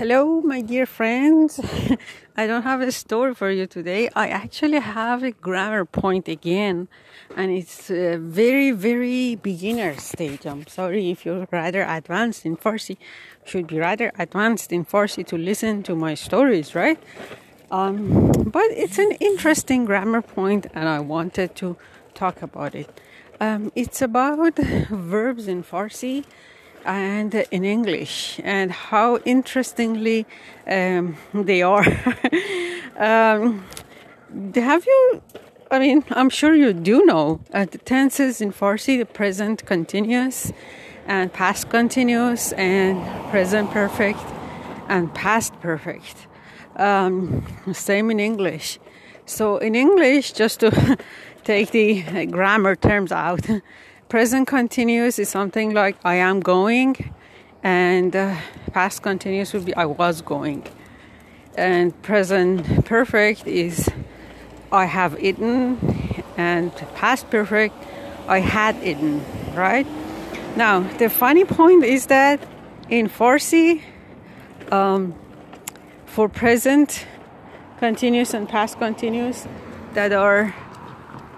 Hello, my dear friends. I don't have a story for you today. I actually have a grammar point again, and it's a very, very beginner stage. I'm sorry if you're rather advanced in Farsi. Should be rather advanced in Farsi to listen to my stories, right? Um, but it's an interesting grammar point, and I wanted to talk about it. Um, it's about verbs in Farsi and in English, and how interestingly um, they are. um, have you? I mean, I'm sure you do know uh, the tenses in Farsi: the present continuous, and past continuous, and present perfect, and past perfect. Um, same in English. So in English, just to take the grammar terms out. Present continuous is something like I am going, and uh, past continuous would be I was going. And present perfect is I have eaten, and past perfect I had eaten, right? Now, the funny point is that in Farsi, um, for present continuous and past continuous that are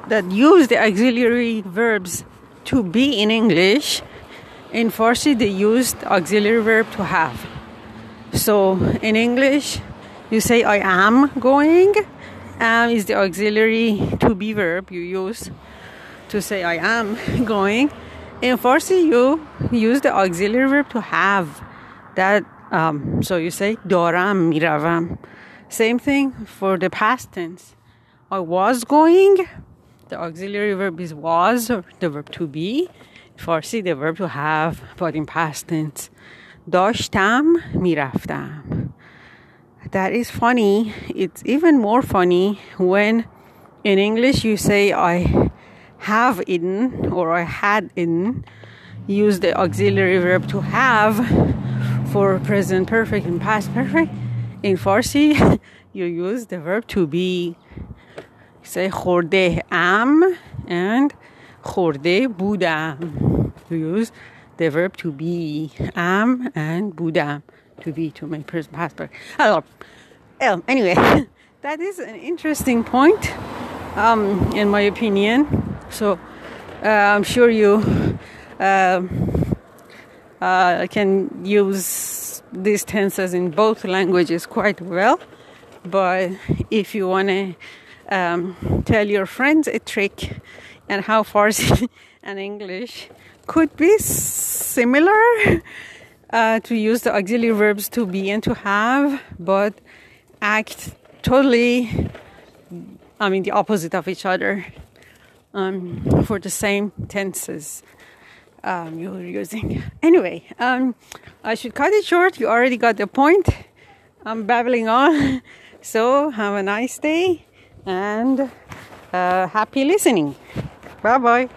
that use the auxiliary verbs to be in English, in Farsi they used auxiliary verb to have. So in English, you say I am going. Am is the auxiliary to be verb you use to say I am going. In Farsi, you use the auxiliary verb to have. That um, so you say doram miravam. Same thing for the past tense. I was going the auxiliary verb is was, or the verb to be. Farsi, the verb to have, but in past tense. داشتم میرفتم. That is funny. It's even more funny when in English you say I have eaten or I had eaten. Use the auxiliary verb to have for present perfect and past perfect. In Farsi, you use the verb to be say خورده am and خورده بودم you use the verb to be am and بودم to be to make present past perfect um, anyway that is an interesting point um, in my opinion so uh, I'm sure you uh, uh, can use these tenses in both languages quite well but if you want to um, tell your friends a trick and how Farsi and English could be similar uh, to use the auxiliary verbs to be and to have, but act totally, I mean, the opposite of each other um, for the same tenses um, you're using. Anyway, um, I should cut it short. You already got the point. I'm babbling on. So, have a nice day and uh, happy listening. Bye bye.